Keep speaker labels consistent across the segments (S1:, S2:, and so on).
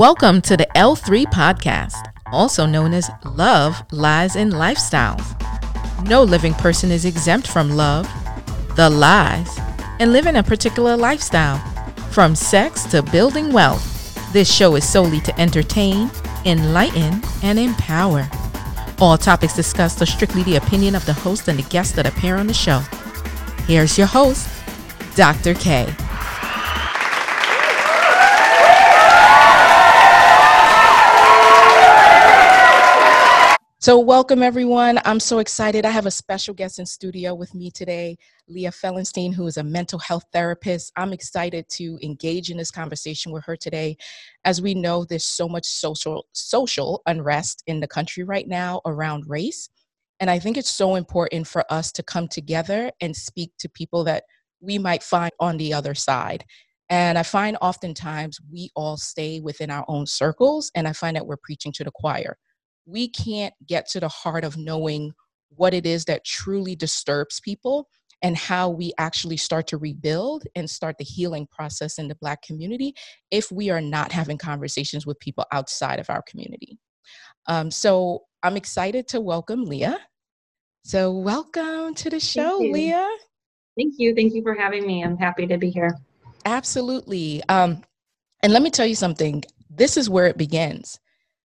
S1: Welcome to the L3 podcast, also known as Love, Lies, and Lifestyles. No living person is exempt from love, the lies, and living a particular lifestyle. From sex to building wealth, this show is solely to entertain, enlighten, and empower. All topics discussed are strictly the opinion of the host and the guests that appear on the show. Here's your host, Dr. K. So, welcome everyone. I'm so excited. I have a special guest in studio with me today, Leah Fellenstein, who is a mental health therapist. I'm excited to engage in this conversation with her today. As we know, there's so much social social unrest in the country right now around race. And I think it's so important for us to come together and speak to people that we might find on the other side. And I find oftentimes we all stay within our own circles, and I find that we're preaching to the choir we can't get to the heart of knowing what it is that truly disturbs people and how we actually start to rebuild and start the healing process in the Black community if we are not having conversations with people outside of our community. Um, so I'm excited to welcome Leah. So, welcome to the show,
S2: Thank
S1: Leah.
S2: Thank you. Thank you for having me. I'm happy to be here.
S1: Absolutely. Um, and let me tell you something this is where it begins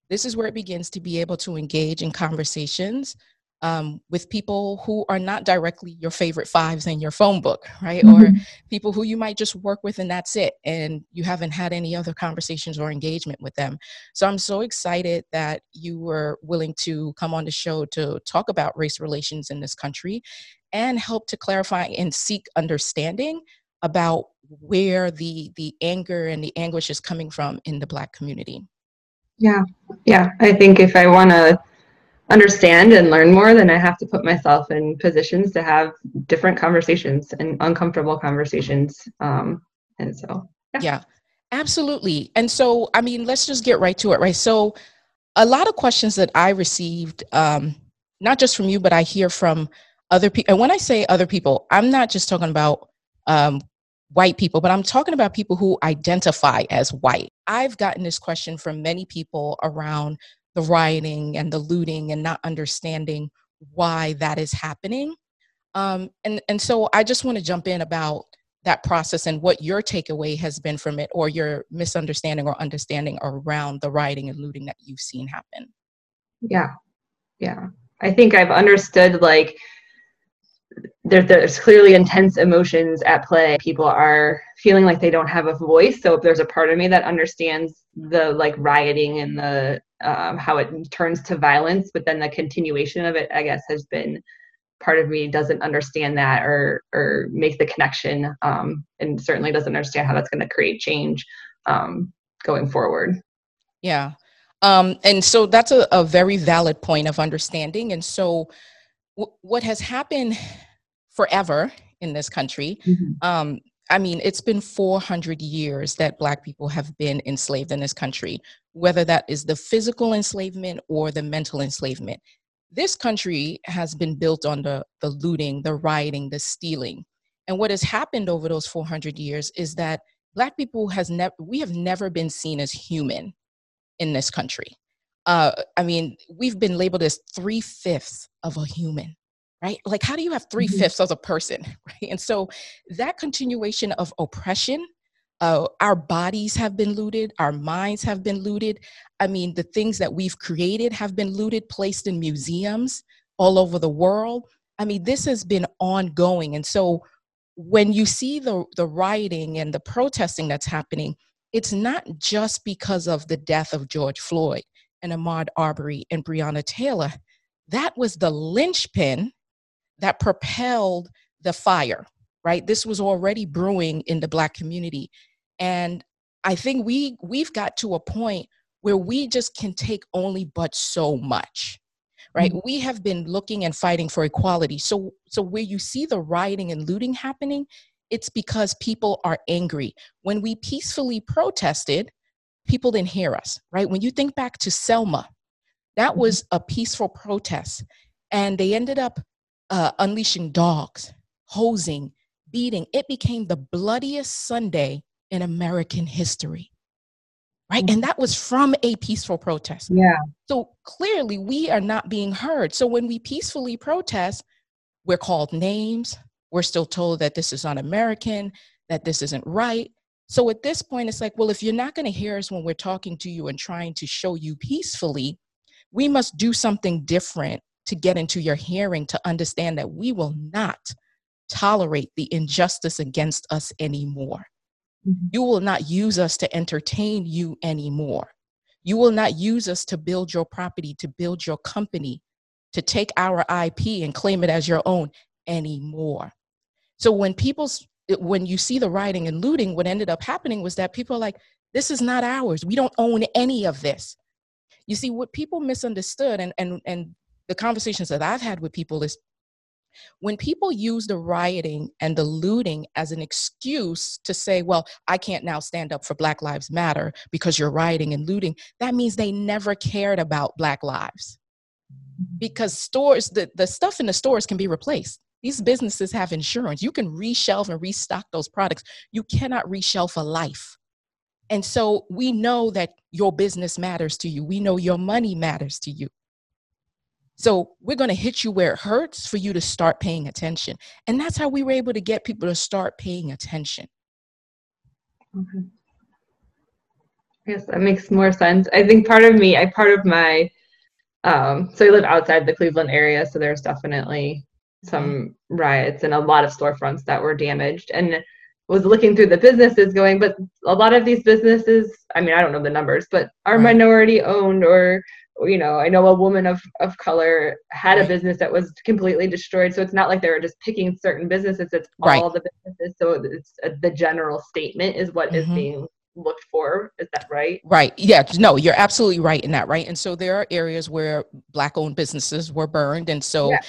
S1: this is where it begins to be able to engage in conversations um, with people who are not directly your favorite fives in your phone book, right? Mm-hmm. Or people who you might just work with and that's it. And you haven't had any other conversations or engagement with them. So I'm so excited that you were willing to come on the show to talk about race relations in this country and help to clarify and seek understanding about where the the anger and the anguish is coming from in the black community
S2: yeah. Yeah. I think if I want to understand and learn more, then I have to put myself in positions to have different conversations and uncomfortable conversations. Um, and so,
S1: yeah. yeah, absolutely. And so, I mean, let's just get right to it, right? So, a lot of questions that I received, um, not just from you, but I hear from other people. And when I say other people, I'm not just talking about um, white people, but I'm talking about people who identify as white. I've gotten this question from many people around the rioting and the looting and not understanding why that is happening. Um, and, and so I just want to jump in about that process and what your takeaway has been from it or your misunderstanding or understanding around the rioting and looting that you've seen happen.
S2: Yeah. Yeah. I think I've understood like there, there's clearly intense emotions at play. People are feeling like they don't have a voice. So if there's a part of me that understands the like rioting and the um, how it turns to violence, but then the continuation of it, I guess, has been part of me doesn't understand that or or make the connection, um, and certainly doesn't understand how that's going to create change um, going forward.
S1: Yeah, um, and so that's a, a very valid point of understanding. And so, w- what has happened forever in this country. Mm-hmm. Um, I mean, it's been 400 years that Black people have been enslaved in this country, whether that is the physical enslavement or the mental enslavement. This country has been built on the, the looting, the rioting, the stealing. And what has happened over those 400 years is that Black people has never, we have never been seen as human in this country. Uh, I mean, we've been labeled as three fifths of a human right? Like, how do you have three mm-hmm. fifths as a person, right? And so that continuation of oppression, uh, our bodies have been looted, our minds have been looted. I mean, the things that we've created have been looted, placed in museums all over the world. I mean, this has been ongoing. And so when you see the, the rioting and the protesting that's happening, it's not just because of the death of George Floyd and Ahmaud Arbery and Breonna Taylor. That was the linchpin that propelled the fire, right? This was already brewing in the Black community. And I think we we've got to a point where we just can take only but so much right mm-hmm. we have been looking and fighting for equality so so where you see the rioting and looting happening it's because people are angry when we peacefully protested people didn't hear us right when you think back to selma that mm-hmm. was a peaceful protest and they ended up uh, unleashing dogs, hosing, beating. It became the bloodiest Sunday in American history. right? Mm-hmm. And that was from a peaceful protest.
S2: Yeah.
S1: So clearly we are not being heard. So when we peacefully protest, we're called names. We're still told that this is un American, that this isn't right. So at this point, it's like, well, if you're not going to hear us when we're talking to you and trying to show you peacefully, we must do something different to get into your hearing to understand that we will not tolerate the injustice against us anymore. Mm-hmm. You will not use us to entertain you anymore. You will not use us to build your property, to build your company, to take our IP and claim it as your own anymore. So when people's when you see the rioting and looting, what ended up happening was that people are like, this is not ours. We don't own any of this. You see, what people misunderstood and and and the conversations that I've had with people is when people use the rioting and the looting as an excuse to say, well, I can't now stand up for Black Lives Matter because you're rioting and looting, that means they never cared about Black lives. Because stores, the, the stuff in the stores can be replaced. These businesses have insurance. You can reshelf and restock those products. You cannot reshelf a life. And so we know that your business matters to you. We know your money matters to you. So we're going to hit you where it hurts for you to start paying attention. And that's how we were able to get people to start paying attention.
S2: Okay. Yes, that makes more sense. I think part of me, I part of my, um, so I live outside the Cleveland area, so there's definitely some riots and a lot of storefronts that were damaged. And was looking through the businesses going, but a lot of these businesses, I mean, I don't know the numbers, but are right. minority owned or you know i know a woman of of color had a business that was completely destroyed so it's not like they were just picking certain businesses it's right. all the businesses so it's uh, the general statement is what mm-hmm. is being looked for is that right
S1: right yeah no you're absolutely right in that right and so there are areas where black owned businesses were burned and so yeah.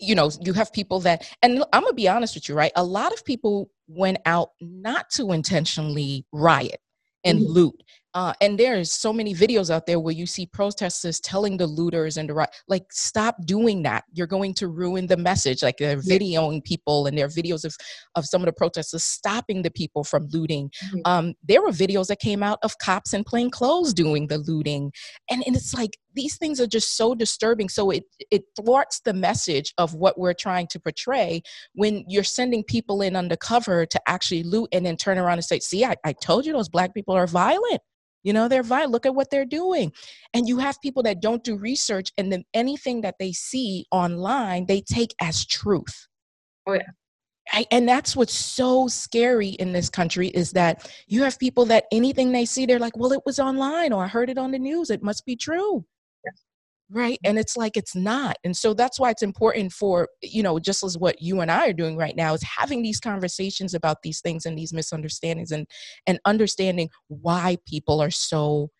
S1: you know you have people that and i'm gonna be honest with you right a lot of people went out not to intentionally riot and mm-hmm. loot uh, and there's so many videos out there where you see protesters telling the looters and the right, like, stop doing that. You're going to ruin the message. Like they're videoing people and there are videos of, of some of the protesters stopping the people from looting. Mm-hmm. Um, there were videos that came out of cops in plain clothes doing the looting. And, and it's like, these things are just so disturbing. So it, it thwarts the message of what we're trying to portray when you're sending people in undercover to actually loot and then turn around and say, see, I, I told you those black people are violent you know, they're violent. Look at what they're doing. And you have people that don't do research and then anything that they see online, they take as truth.
S2: Oh, yeah.
S1: I, and that's what's so scary in this country is that you have people that anything they see, they're like, well, it was online or I heard it on the news. It must be true right and it's like it's not and so that's why it's important for you know just as what you and i are doing right now is having these conversations about these things and these misunderstandings and and understanding why people are so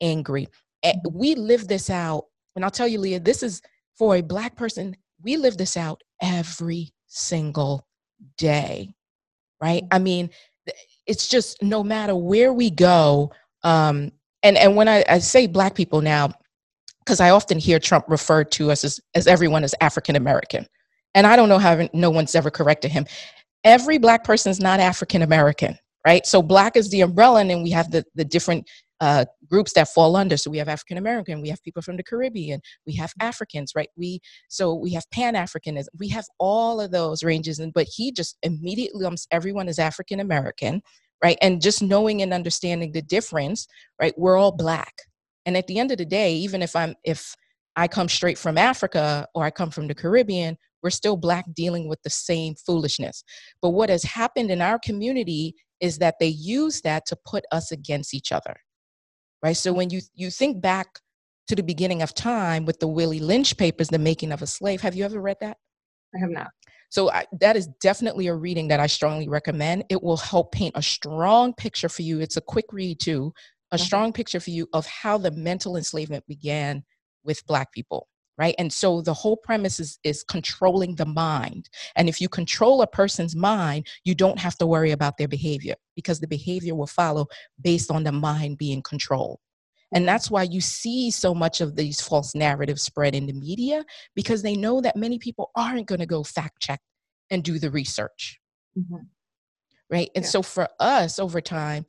S1: angry. And mm-hmm. we live this out and i'll tell you leah this is for a black person we live this out every single day right? I mean it's just no matter where we go um and and when i, I say black people now because I often hear Trump referred to us as, as everyone as African American. And I don't know how no one's ever corrected him. Every black person is not African American, right? So black is the umbrella, and then we have the, the different uh, groups that fall under. So we have African American, we have people from the Caribbean, we have Africans, right? We so we have Pan Africanism, we have all of those ranges. And but he just immediately lumps everyone as African American, right? And just knowing and understanding the difference, right? We're all black, and at the end of the day, even if I'm if I come straight from Africa or I come from the Caribbean, we're still black dealing with the same foolishness. But what has happened in our community is that they use that to put us against each other. Right? So when you you think back to the beginning of time with the Willie Lynch papers, The Making of a Slave, have you ever read that?
S2: I have not.
S1: So I, that is definitely a reading that I strongly recommend. It will help paint a strong picture for you. It's a quick read too a mm-hmm. strong picture for you of how the mental enslavement began with black people right and so the whole premise is is controlling the mind and if you control a person's mind you don't have to worry about their behavior because the behavior will follow based on the mind being controlled and mm-hmm. that's why you see so much of these false narratives spread in the media because they know that many people aren't going to go fact check and do the research mm-hmm. right and yeah. so for us over time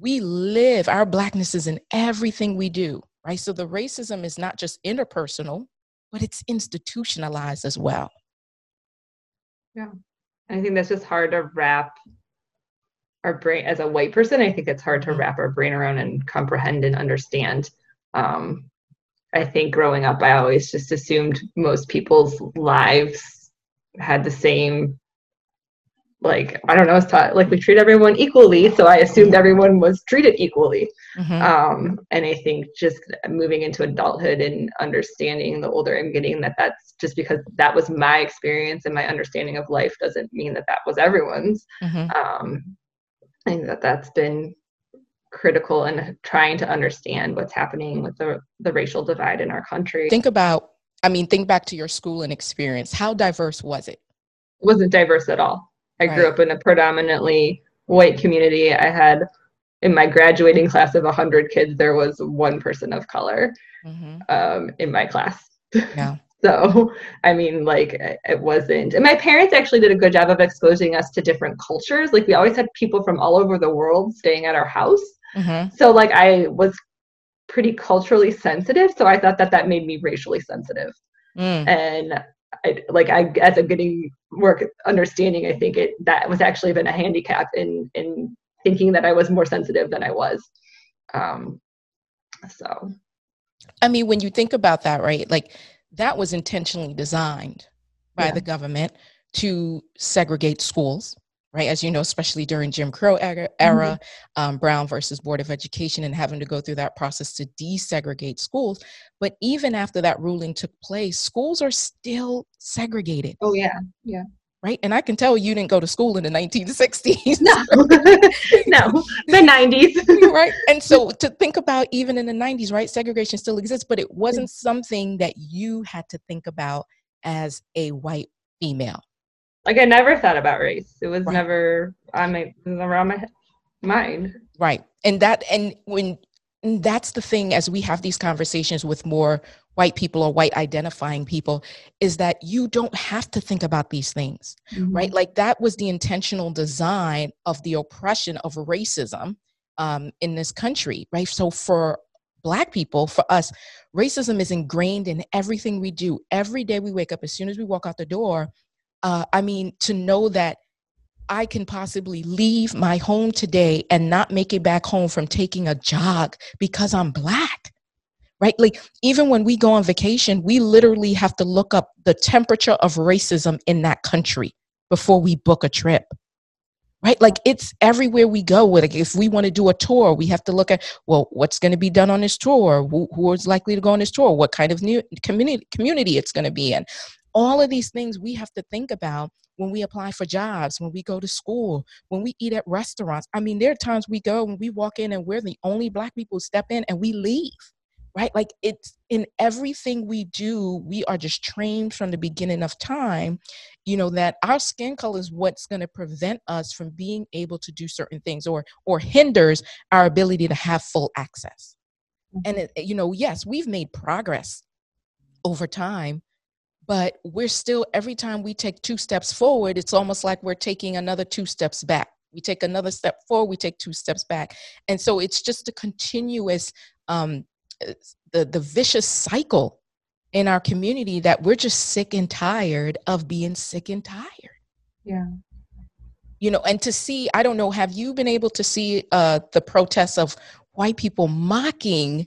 S1: we live, our blackness is in everything we do, right? So the racism is not just interpersonal, but it's institutionalized as well.
S2: Yeah. I think that's just hard to wrap our brain as a white person. I think it's hard to mm-hmm. wrap our brain around and comprehend and understand. Um, I think growing up, I always just assumed most people's lives had the same like I don't know, it's taught like we treat everyone equally, so I assumed everyone was treated equally. Mm-hmm. Um, and I think just moving into adulthood and understanding the older I'm getting that that's just because that was my experience and my understanding of life doesn't mean that that was everyone's. Mm-hmm. Um, I think that that's been critical in trying to understand what's happening with the the racial divide in our country.
S1: Think about, I mean, think back to your school and experience. How diverse was it?
S2: It wasn't diverse at all I right. grew up in a predominantly white community. I had in my graduating class of 100 kids, there was one person of color mm-hmm. um, in my class. Yeah. so, I mean, like, it wasn't. And my parents actually did a good job of exposing us to different cultures. Like, we always had people from all over the world staying at our house. Mm-hmm. So, like, I was pretty culturally sensitive. So, I thought that that made me racially sensitive. Mm. And I, like I as I'm getting work understanding, I think it that was actually been a handicap in in thinking that I was more sensitive than I was. Um, so,
S1: I mean, when you think about that, right? Like that was intentionally designed by yeah. the government to segregate schools right? As you know, especially during Jim Crow era, era mm-hmm. um, Brown versus Board of Education, and having to go through that process to desegregate schools. But even after that ruling took place, schools are still segregated.
S2: Oh, yeah. Yeah.
S1: Right. And I can tell you didn't go to school in the 1960s.
S2: No, no, the 90s.
S1: right. And so to think about even in the 90s, right, segregation still exists, but it wasn't something that you had to think about as a white female
S2: like I never thought about race. It was right. never on my around my mind.
S1: Right. And that and when and that's the thing as we have these conversations with more white people or white identifying people is that you don't have to think about these things mm-hmm. right like that was the intentional design of the oppression of racism um, in this country right so for black people for us racism is ingrained in everything we do every day we wake up as soon as we walk out the door uh, I mean, to know that I can possibly leave my home today and not make it back home from taking a jog because I'm black. Right? Like, even when we go on vacation, we literally have to look up the temperature of racism in that country before we book a trip. Right? Like, it's everywhere we go. Like, if we want to do a tour, we have to look at, well, what's going to be done on this tour? Who, who is likely to go on this tour? What kind of new community, community it's going to be in? All of these things we have to think about when we apply for jobs, when we go to school, when we eat at restaurants. I mean, there are times we go and we walk in and we're the only Black people step in and we leave, right? Like it's in everything we do, we are just trained from the beginning of time, you know, that our skin color is what's going to prevent us from being able to do certain things or or hinders our ability to have full access. Mm-hmm. And, it, you know, yes, we've made progress over time but we're still every time we take two steps forward it's almost like we're taking another two steps back. We take another step forward we take two steps back. And so it's just a continuous um, the the vicious cycle in our community that we're just sick and tired of being sick and tired.
S2: Yeah.
S1: You know and to see i don't know have you been able to see uh, the protests of white people mocking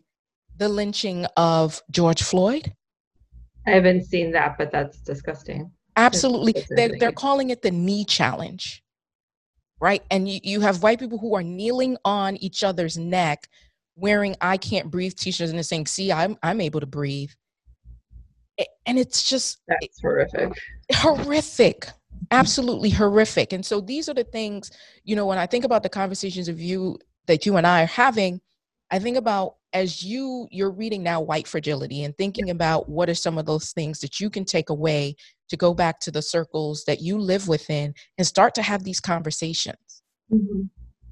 S1: the lynching of george floyd
S2: I haven't seen that, but that's disgusting.
S1: Absolutely. they're, they're calling it the knee challenge, right? And you, you have white people who are kneeling on each other's neck wearing I can't breathe t-shirts and they're saying, see, I'm, I'm able to breathe. And it's just
S2: that's horrific.
S1: Horrific. Absolutely horrific. And so these are the things, you know, when I think about the conversations of you that you and I are having, I think about as you you're reading now white fragility and thinking about what are some of those things that you can take away to go back to the circles that you live within and start to have these conversations. Mm-hmm.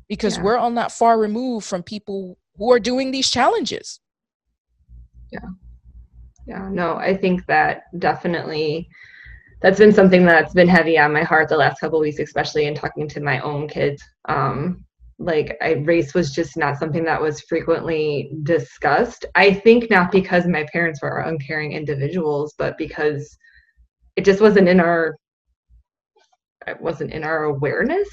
S1: because yeah. we're all not far removed from people who are doing these challenges.
S2: Yeah. Yeah no i think that definitely that's been something that's been heavy on my heart the last couple of weeks especially in talking to my own kids. Um, like I, race was just not something that was frequently discussed. I think not because my parents were uncaring individuals, but because it just wasn't in our it wasn't in our awareness.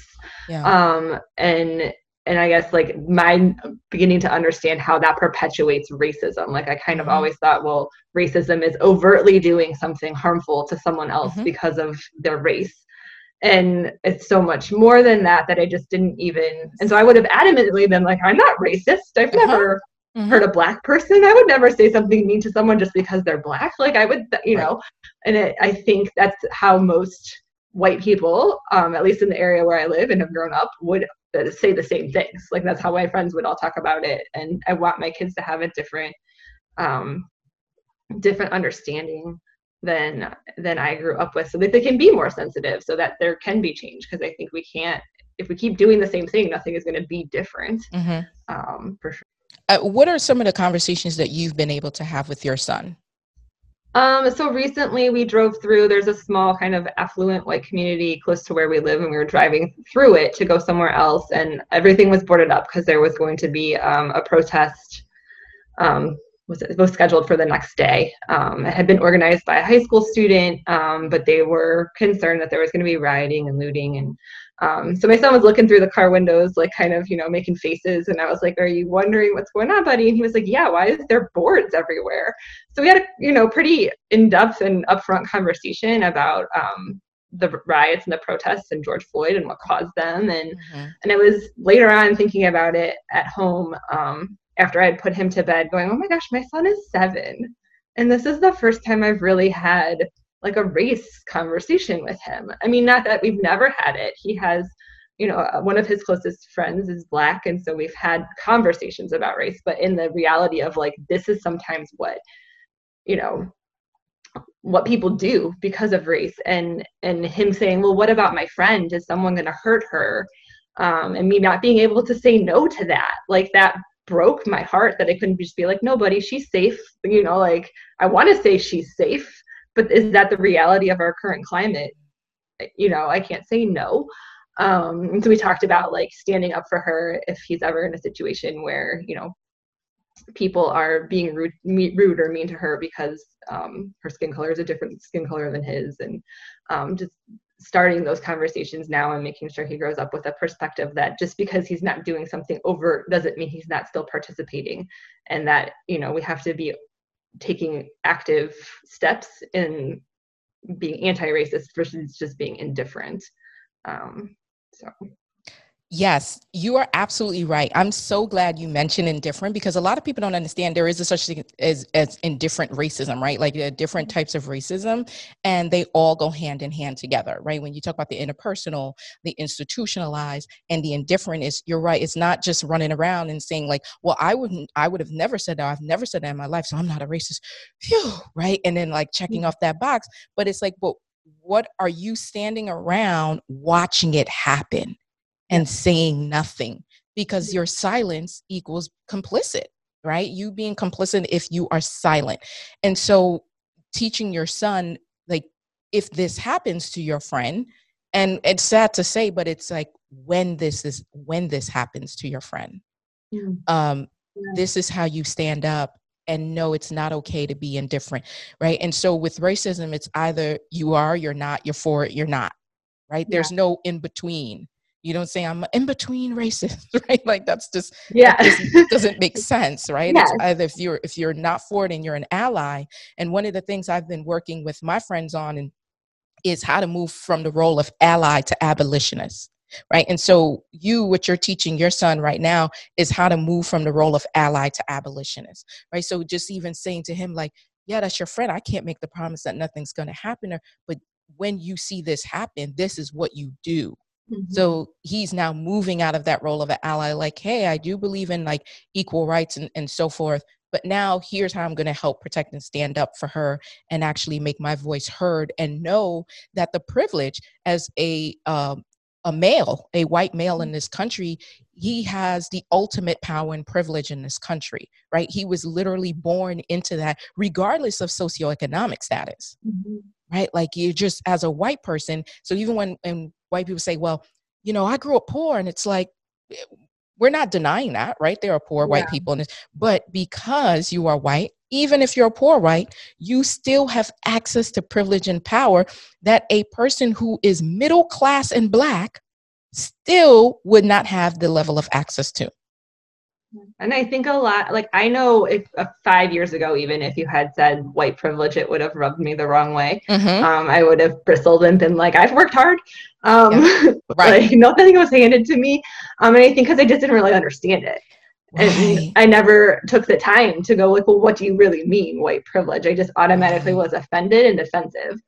S2: Yeah. Um, and and I guess like my beginning to understand how that perpetuates racism. Like I kind of mm-hmm. always thought, well, racism is overtly doing something harmful to someone else mm-hmm. because of their race. And it's so much more than that that I just didn't even. And so I would have adamantly been like, I'm not racist. I've uh-huh. never mm-hmm. hurt a black person. I would never say something mean to someone just because they're black. Like I would, you know. And it, I think that's how most white people, um, at least in the area where I live and have grown up, would say the same things. Like that's how my friends would all talk about it. And I want my kids to have a different, um, different understanding than than I grew up with, so that they can be more sensitive, so that there can be change. Because I think we can't, if we keep doing the same thing, nothing is going to be different. Mm-hmm. Um, for sure.
S1: Uh, what are some of the conversations that you've been able to have with your son?
S2: Um, so recently we drove through, there's a small kind of affluent white community close to where we live, and we were driving through it to go somewhere else, and everything was boarded up because there was going to be um, a protest. Um, was, was scheduled for the next day. Um, it had been organized by a high school student, um, but they were concerned that there was going to be rioting and looting and um, so my son was looking through the car windows, like kind of, you know, making faces. And I was like, Are you wondering what's going on, buddy? And he was like, Yeah, why is there boards everywhere? So we had a, you know, pretty in depth and upfront conversation about um, the riots and the protests and George Floyd and what caused them. And, mm-hmm. and it was later on thinking about it at home um, after I had put him to bed, going, Oh my gosh, my son is seven. And this is the first time I've really had like a race conversation with him. I mean, not that we've never had it. He has, you know, uh, one of his closest friends is black, and so we've had conversations about race, but in the reality of like, this is sometimes what, you know, what people do because of race and and him saying well what about my friend is someone going to hurt her um, and me not being able to say no to that like that broke my heart that i couldn't just be like nobody she's safe you know like i want to say she's safe but is that the reality of our current climate? You know i can't say no. Um so we talked about like standing up for her if he's ever in a situation where you know people are being rude, rude or mean to her because um, her skin color is a different skin color than his and um, just starting those conversations now and making sure he grows up with a perspective that just because he's not doing something over doesn't mean he's not still participating and that you know we have to be taking active steps in being anti-racist versus just being indifferent. Um, so
S1: Yes, you are absolutely right. I'm so glad you mentioned indifferent because a lot of people don't understand there is a such thing as, as indifferent racism, right? Like uh, different types of racism, and they all go hand in hand together, right? When you talk about the interpersonal, the institutionalized, and the indifferent, is you're right. It's not just running around and saying like, "Well, I wouldn't, I would have never said that. I've never said that in my life, so I'm not a racist." Phew, right? And then like checking mm. off that box, but it's like, well, what are you standing around watching it happen? And saying nothing because your silence equals complicit, right? You being complicit if you are silent. And so teaching your son, like, if this happens to your friend, and it's sad to say, but it's like when this is when this happens to your friend, yeah. um, yeah. this is how you stand up and know it's not okay to be indifferent, right? And so with racism, it's either you are, you're not, you're for it, you're not, right? Yeah. There's no in between you don't say i'm in between races right? Like that's just yeah. just doesn't make sense right? Yes. if you're if you're not for it and you're an ally and one of the things i've been working with my friends on and is how to move from the role of ally to abolitionist right? And so you what you're teaching your son right now is how to move from the role of ally to abolitionist right? So just even saying to him like yeah that's your friend. I can't make the promise that nothing's going to happen but when you see this happen this is what you do Mm-hmm. So he's now moving out of that role of an ally, like, hey, I do believe in like equal rights and, and so forth. But now here's how I'm going to help protect and stand up for her and actually make my voice heard and know that the privilege as a um, a male, a white male in mm-hmm. this country, he has the ultimate power and privilege in this country, right? He was literally born into that, regardless of socioeconomic status. Mm-hmm right? Like you just as a white person. So even when, when white people say, well, you know, I grew up poor, and it's like, eh, we're not denying that, right? There are poor white people in this, but because you are white, even if you're poor white, you still have access to privilege and power that a person who is middle class and black still would not have the level of access to.
S2: And I think a lot, like I know if uh, five years ago, even if you had said white privilege, it would have rubbed me the wrong way. Mm-hmm. Um, I would have bristled and been like, I've worked hard. Um, yeah. right. like nothing was handed to me. Um, and I think because I just didn't really understand it. Right. And I never took the time to go like, well, what do you really mean white privilege? I just automatically right. was offended and defensive.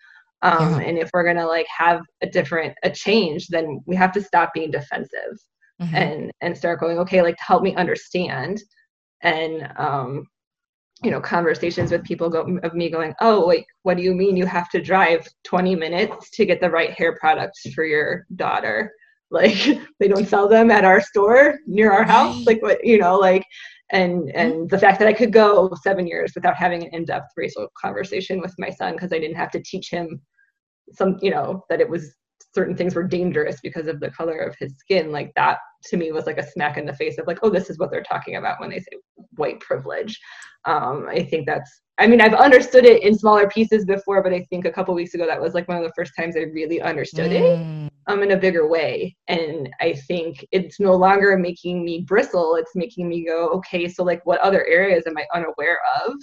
S2: Um, yeah. And if we're gonna like have a different a change, then we have to stop being defensive mm-hmm. and and start going okay like help me understand and um you know conversations with people go, of me going oh like what do you mean you have to drive 20 minutes to get the right hair products for your daughter like they don't sell them at our store near our house like what you know like and mm-hmm. and the fact that i could go seven years without having an in-depth racial conversation with my son because i didn't have to teach him some you know that it was certain things were dangerous because of the color of his skin like that to me was like a smack in the face of like oh this is what they're talking about when they say white privilege. Um, i think that's i mean i've understood it in smaller pieces before but i think a couple weeks ago that was like one of the first times i really understood mm. it um, in a bigger way. And i think it's no longer making me bristle. It's making me go okay so like what other areas am i unaware of?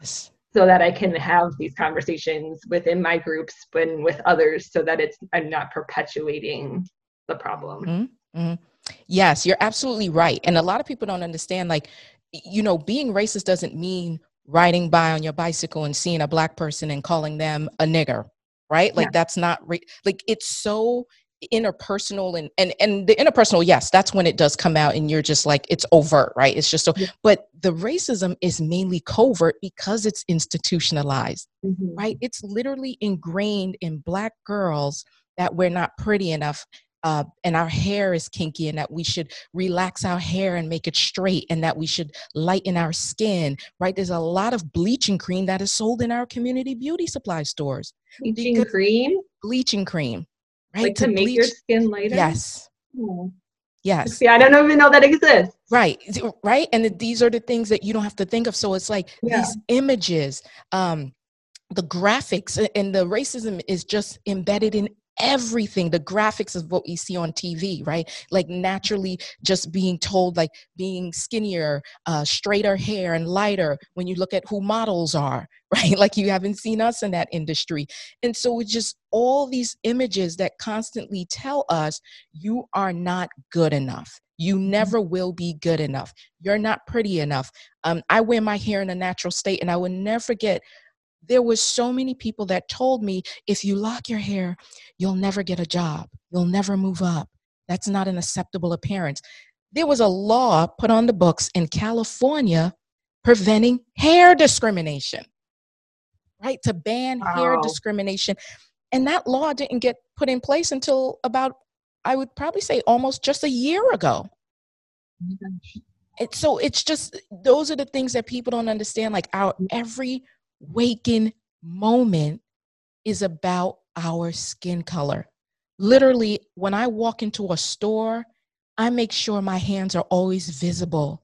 S2: Yes so that I can have these conversations within my groups and with others so that it's I'm not perpetuating the problem. Mm-hmm. mm-hmm.
S1: Yes, you're absolutely right. And a lot of people don't understand like you know, being racist doesn't mean riding by on your bicycle and seeing a black person and calling them a nigger, right? Like yeah. that's not re- like it's so interpersonal and and and the interpersonal yes that's when it does come out and you're just like it's overt right? It's just so yeah. but the racism is mainly covert because it's institutionalized mm-hmm. right? It's literally ingrained in black girls that we're not pretty enough uh, and our hair is kinky and that we should relax our hair and make it straight and that we should lighten our skin right? There's a lot of bleaching cream that is sold in our community beauty supply stores
S2: bleaching cream?
S1: Bleaching cream
S2: right? Like to, to make bleach. your skin lighter?
S1: Yes. Oh. Yes.
S2: See, I don't even know that exists.
S1: Right. Right. And these are the things that you don't have to think of. So it's like yeah. these images, um, the graphics and the racism is just embedded in everything the graphics of what we see on tv right? Like naturally just being told like being skinnier uh, straighter hair and lighter when you look at who models are right? Like you haven't seen us in that industry. And so it's just all these images that constantly tell us you are not good enough. You mm-hmm. never will be good enough. You're not pretty enough. Um, i wear my hair in a natural state and i will never forget there was so many people that told me if you lock your hair you'll never get a job. You'll never move up. That's not an acceptable appearance. There was a law put on the books in california preventing hair discrimination right? To ban wow. hair discrimination. And that law didn't get put in place until about i would probably say almost just a year ago. Oh it, so it's just those are the things that people don't understand like our every waking moment is about our skin color. Literally, when I walk into a store, I make sure my hands are always visible.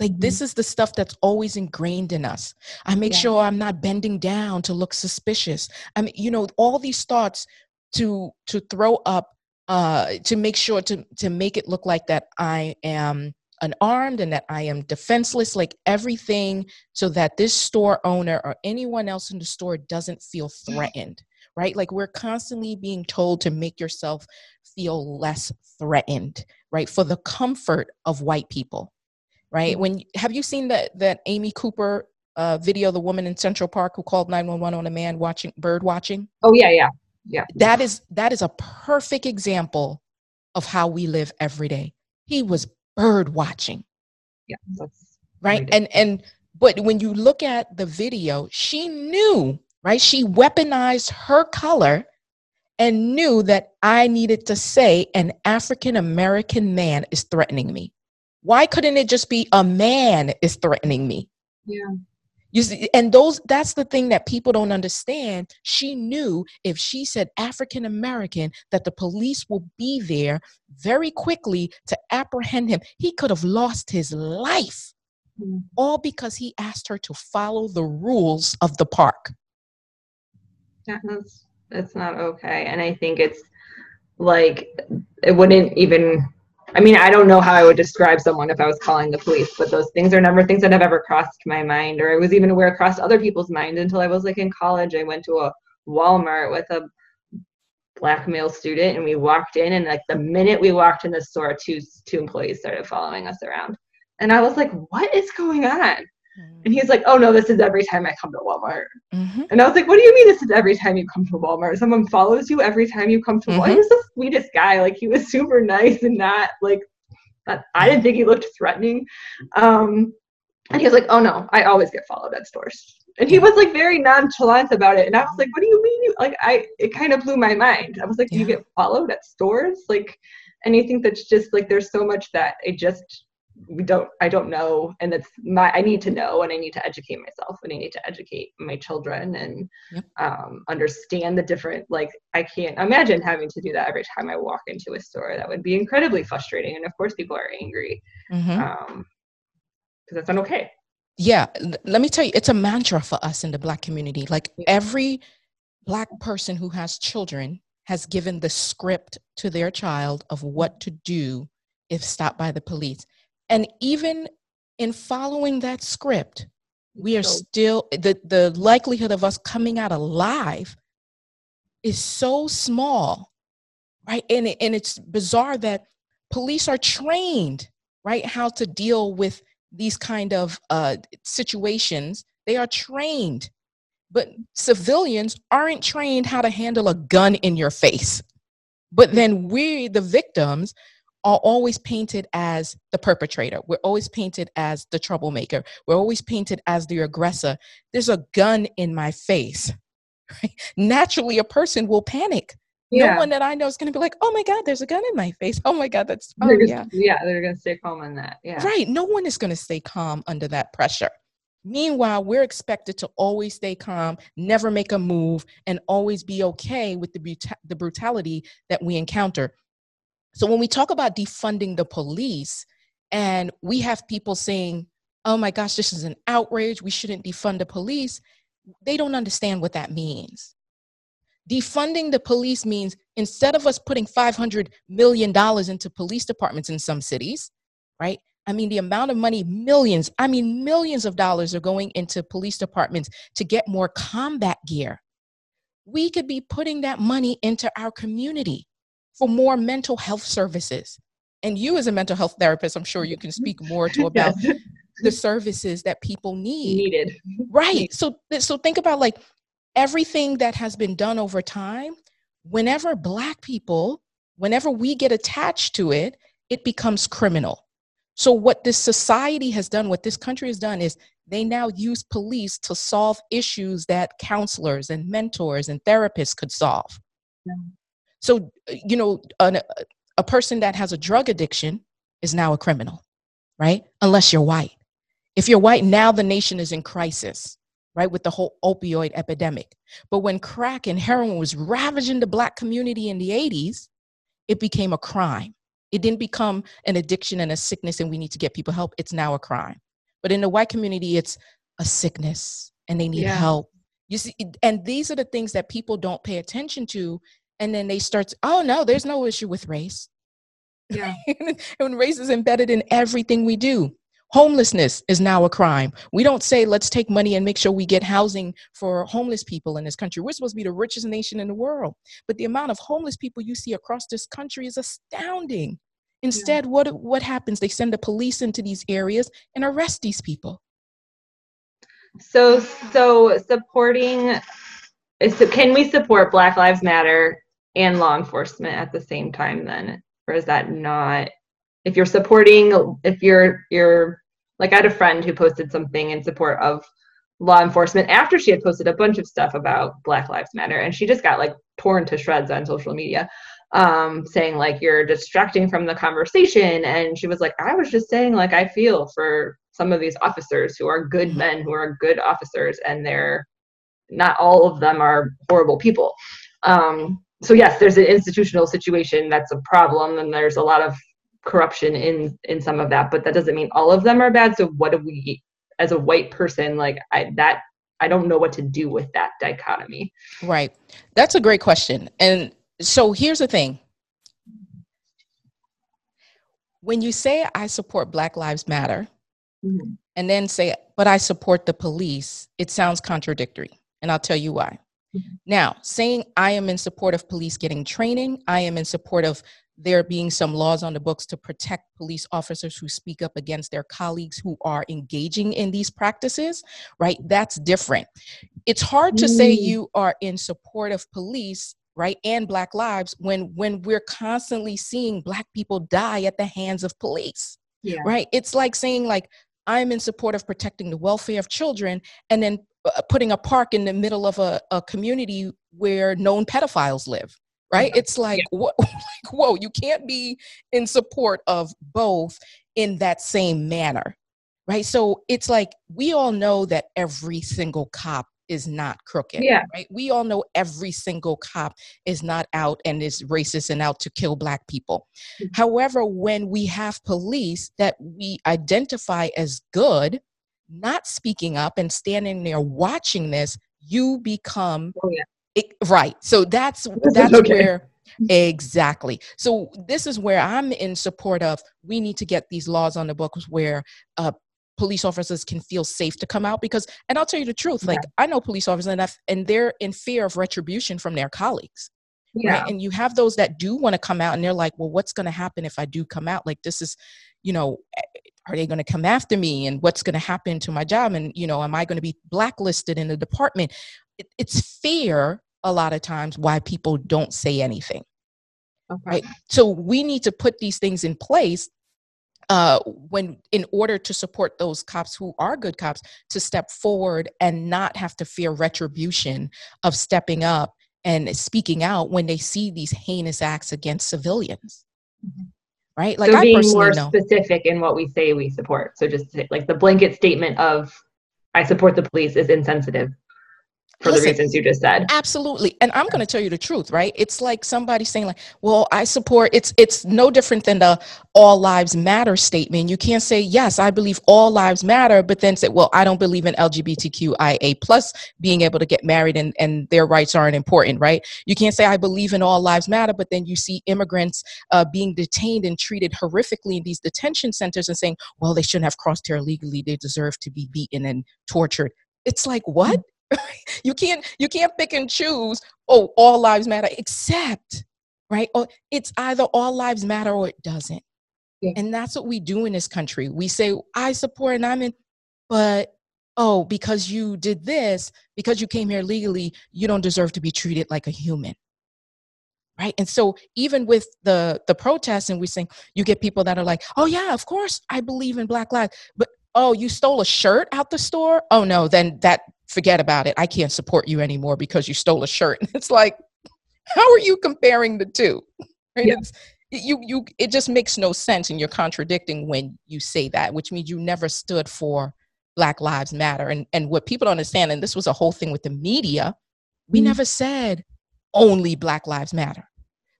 S1: Like mm-hmm. this is the stuff that's always ingrained in us. I make yeah. sure I'm not bending down to look suspicious. I mean, you know, all these thoughts to to throw up uh to make sure to to make it look like that I am unarmed and that I am defenseless, like everything, so that this store owner or anyone else in the store doesn't feel threatened, right? Like we're constantly being told to make yourself feel less threatened, right? For the comfort of white people, right? Mm-hmm. When have you seen that that Amy Cooper uh, video, the woman in Central Park who called 911 on a man watching bird watching?
S2: Oh yeah, yeah, yeah.
S1: That is that is a perfect example of how we live every day. He was bird watching.
S2: Yeah,
S1: right. And and but when you look at the video, she knew, right? She weaponized her color and knew that I needed to say an African American man is threatening me. Why couldn't it just be a man is threatening me?
S2: Yeah.
S1: You see, and those that's the thing that people don't understand. She knew if she said African American that the police will be there very quickly to apprehend him. He could have lost his life. Mm-hmm. All because he asked her to follow the rules of the park.
S2: That's that's not okay. And I think it's like it wouldn't even I mean, I don't know how I would describe someone if I was calling the police, but those things are never things that have ever crossed my mind, or I was even aware crossed other people's mind until I was like in college. I went to a Walmart with a black male student, and we walked in, and like the minute we walked in the store, two two employees started following us around, and I was like, "What is going on?" And he's like, "Oh no, this is every time I come to Walmart." Mm-hmm. And I was like, "What do you mean this is every time you come to Walmart? Someone follows you every time you come to mm-hmm. Walmart." He's the sweetest guy. Like he was super nice and not like that. I didn't think he looked threatening. Um, and he was like, "Oh no, I always get followed at stores." And he was like very nonchalant about it. And I was like, "What do you mean?" You like I? It kind of blew my mind. I was like, yeah. "You get followed at stores?" Like, and think that's just like there's so much that it just we don't i don't know and it's my i need to know and i need to educate myself and i need to educate my children and yep. um, understand the different like i can't imagine having to do that every time i walk into a store. That would be incredibly frustrating and of course people are angry because mm-hmm. um, that's not okay.
S1: Yeah let me tell you it's a mantra for us in the black community. Like every black person who has children has given the script to their child of what to do if stopped by the police and even in following that script, we are still the the likelihood of us coming out alive is so small, right? And it, and it's bizarre that police are trained, right, how to deal with these kind of uh, situations. They are trained, but civilians aren't trained how to handle a gun in your face. But then we, the victims, are always painted as the perpetrator. We're always painted as the troublemaker. We're always painted as the aggressor. There's a gun in my face. Right? Naturally, a person will panic. Yeah. No one that I know is going to be like, "Oh my God, there's a gun in my face." Oh my God, that's oh,
S2: yeah, yeah. They're going to stay calm on that. Yeah,
S1: right. No one is going to stay calm under that pressure. Meanwhile, we're expected to always stay calm, never make a move, and always be okay with the, the brutality that we encounter. So when we talk about defunding the police, and we have people saying, oh my gosh, this is an outrage, we shouldn't defund the police, they don't understand what that means. Defunding the police means instead of us putting $500 million into police departments in some cities, right? I mean, the amount of money, millions, I mean, millions of dollars are going into police departments to get more combat gear. We could be putting that money into our community for more mental health services. And you, as a mental health therapist, I'm sure you can mm-hmm. speak more to about the services that people need.
S2: Needed.
S1: Right. So, so think about like everything that has been done over time. Whenever Black people, whenever we get attached to it, it becomes criminal. So, what this society has done, what this country has done, is they now use police to solve issues that counselors and mentors and therapists could solve. Yeah. So, you know, an, a person that has a drug addiction is now a criminal, right? Unless you're white. If you're white, now the nation is in crisis, right? With the whole opioid epidemic. But when crack and heroin was ravaging the black community in the 80s, it became a crime. It didn't become an addiction and a sickness and we need to get people help. It's now a crime. But in the white community, it's a sickness and they need yeah. help. You see, and these are the things that people don't pay attention to and then they start to, oh no there's no issue with race. Yeah. And race is embedded in everything we do. Homelessness is now a crime. We don't say let's take money and make sure we get housing for homeless people in this country. We're supposed to be the richest nation in the world. But the amount of homeless people you see across this country is astounding. Instead yeah. what what happens? They send the police into these areas and arrest these people.
S2: So so supporting so can we support black lives matter and law enforcement at the same time then? Or is that not if you're supporting if you're you're like i had a friend who posted something in support of law enforcement after she had posted a bunch of stuff about black lives matter and she just got like torn to shreds on social media um saying like you're distracting from the conversation. And she was like i was just saying like i feel for some of these officers who are good mm-hmm. men who are good officers and they're not all of them are horrible people. Um, so yes there's an institutional situation that's a problem and there's a lot of corruption in in some of that but that doesn't mean all of them are bad. So what do we as a white person like I, that i don't know what to do with that dichotomy.
S1: Right. That's a great question. And so here's the thing. When you say i support black lives matter mm-hmm. and then say but i support the police it sounds contradictory and i'll tell you why. Now saying i am in support of police getting training i am in support of there being some laws on the books to protect police officers who speak up against their colleagues who are engaging in these practices, right? That's different. It's hard to say mm. you are in support of police right and black lives when when we're constantly seeing black people die at the hands of police yeah. right it's like saying like i'm in support of protecting the welfare of children and then putting a park in the middle of a, a community where known pedophiles live right? It's like, yeah. what, like whoa you can't be in support of both in that same manner right? So it's like we all know that every single cop is not crooked yeah. right? We all know every single cop is not out and is racist and out to kill black people. Mm-hmm. however when we have police that we identify as good not speaking up and standing there watching this you become oh, yeah. It, right. So that's that's okay. where exactly. So this is where I'm in support of. We need to get these laws on the books where uh, police officers can feel safe to come out because. And I'll tell you the truth. Like yeah. I know police officers enough, and they're in fear of retribution from their colleagues. Yeah. Right? And you have those that do want to come out, and they're like, "Well, what's going to happen if I do come out? Like this is, you know." Are they going to come after me? And what's going to happen to my job? And, you know, am I going to be blacklisted in the department? It, it's fear a lot of times why people don't say anything. Okay. Right. So we need to put these things in place uh, when in order to support those cops who are good cops to step forward and not have to fear retribution of stepping up and speaking out when they see these heinous acts against civilians. Mm-hmm. Right?
S2: Like so being more know. specific in what we say we support. So just like the blanket statement of I support the police is insensitive for Listen, the reasons you just said.
S1: Absolutely. And I'm going to tell you the truth, right? It's like somebody saying like, "Well, I support it's it's no different than the all lives matter statement. You can't say, "Yes, I believe all lives matter," but then say, "Well, I don't believe in LGBTQIA plus being able to get married and and their rights aren't important," right? You can't say I believe in all lives matter, but then you see immigrants uh, being detained and treated horrifically in these detention centers and saying, "Well, they shouldn't have crossed here illegally. They deserve to be beaten and tortured." It's like, "What?" you can't you can't pick and choose oh all lives matter except right or it's either all lives matter or it doesn't. Yeah. and that's what we do in this country. We say i support and i'm in but oh because you did this because you came here legally you don't deserve to be treated like a human right? And so even with the the protests and we saying you get people that are like oh yeah of course i believe in black lives but oh you stole a shirt out the store? Oh no then that forget about it. I can't support you anymore because you stole a shirt. It's like, how are you comparing the two? Right? Yeah. It's, you you it just makes no sense and you're contradicting when you say that which means you never stood for black lives matter and and what people don't understand and this was a whole thing with the media we mm-hmm. never said only black lives matter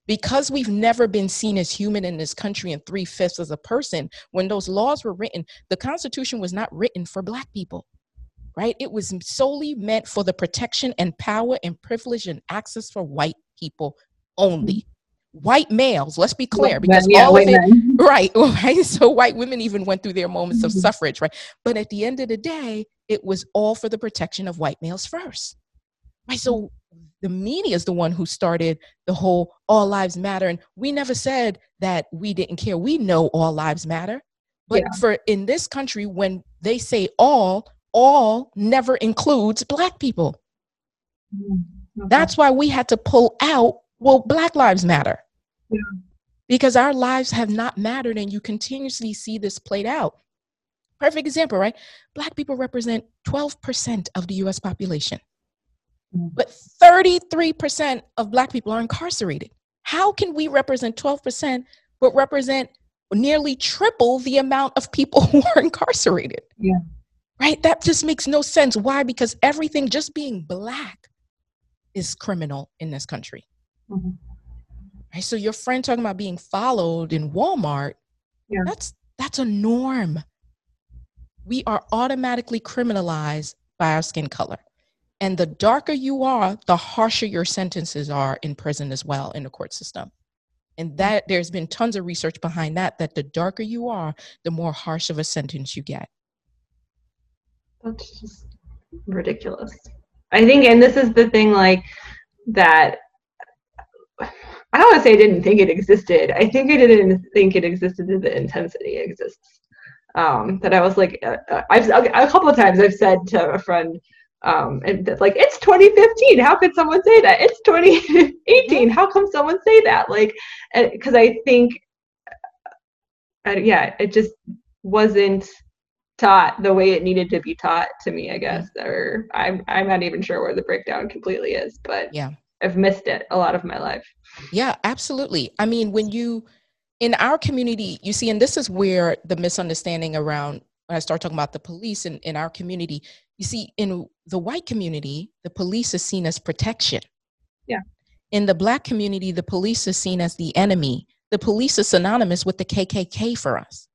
S1: because we've never been seen as human in this country and three-fifths as a person when those laws were written the constitution was not written for black people right? It was solely meant for the protection and power and privilege and access for white people only. White males, let's be clear, because yeah, all of it, right, right. So white women even went through their moments of mm-hmm. suffrage, right? But at the end of the day, it was all for the protection of white males first, right? So the media is the one who started the whole all lives matter, and we never said that we didn't care. We know all lives matter, but yeah. for in this country, when they say all, all never includes black people. Mm-hmm. Okay. That's why we had to pull out, well, Black Lives Matter. Yeah. Because our lives have not mattered, and you continuously see this played out. Perfect example, right? Black people represent 12% of the US population, mm-hmm. but 33% of Black people are incarcerated. How can we represent 12% but represent nearly triple the amount of people who are incarcerated.
S2: Yeah.
S1: Right? That just makes no sense. Why? Because everything just being black is criminal in this country. Mm-hmm. Right? So your friend talking about being followed in Walmart, yeah. that's that's a norm. We are automatically criminalized by our skin color. And the darker you are, the harsher your sentences are in prison as well in the court system. And that there's been tons of research behind that, that the darker you are, the more harsh of a sentence you get.
S2: That's just ridiculous. I think, and this is the thing like that I don't want to say I didn't think it existed. I think I didn't think it existed to the intensity it exists. Um, that I was like, uh, uh I've a couple of times I've said to a friend, um, and like it's 2015. How could someone say that? It's 2018. How come someone say that? Like, because I think, uh, yeah, it just wasn't taught the way it needed to be taught to me. I mm-hmm. guess, or I'm I'm not even sure where the breakdown completely is, but
S1: yeah,
S2: I've missed it a lot of my life.
S1: Yeah, absolutely. I mean, when you in our community, you see, and this is where the misunderstanding around when I start talking about the police in, in our community, you see, in the white community, the police is seen as protection.
S2: Yeah.
S1: In the black community, the police is seen as the enemy. The police is synonymous with the KKK for us.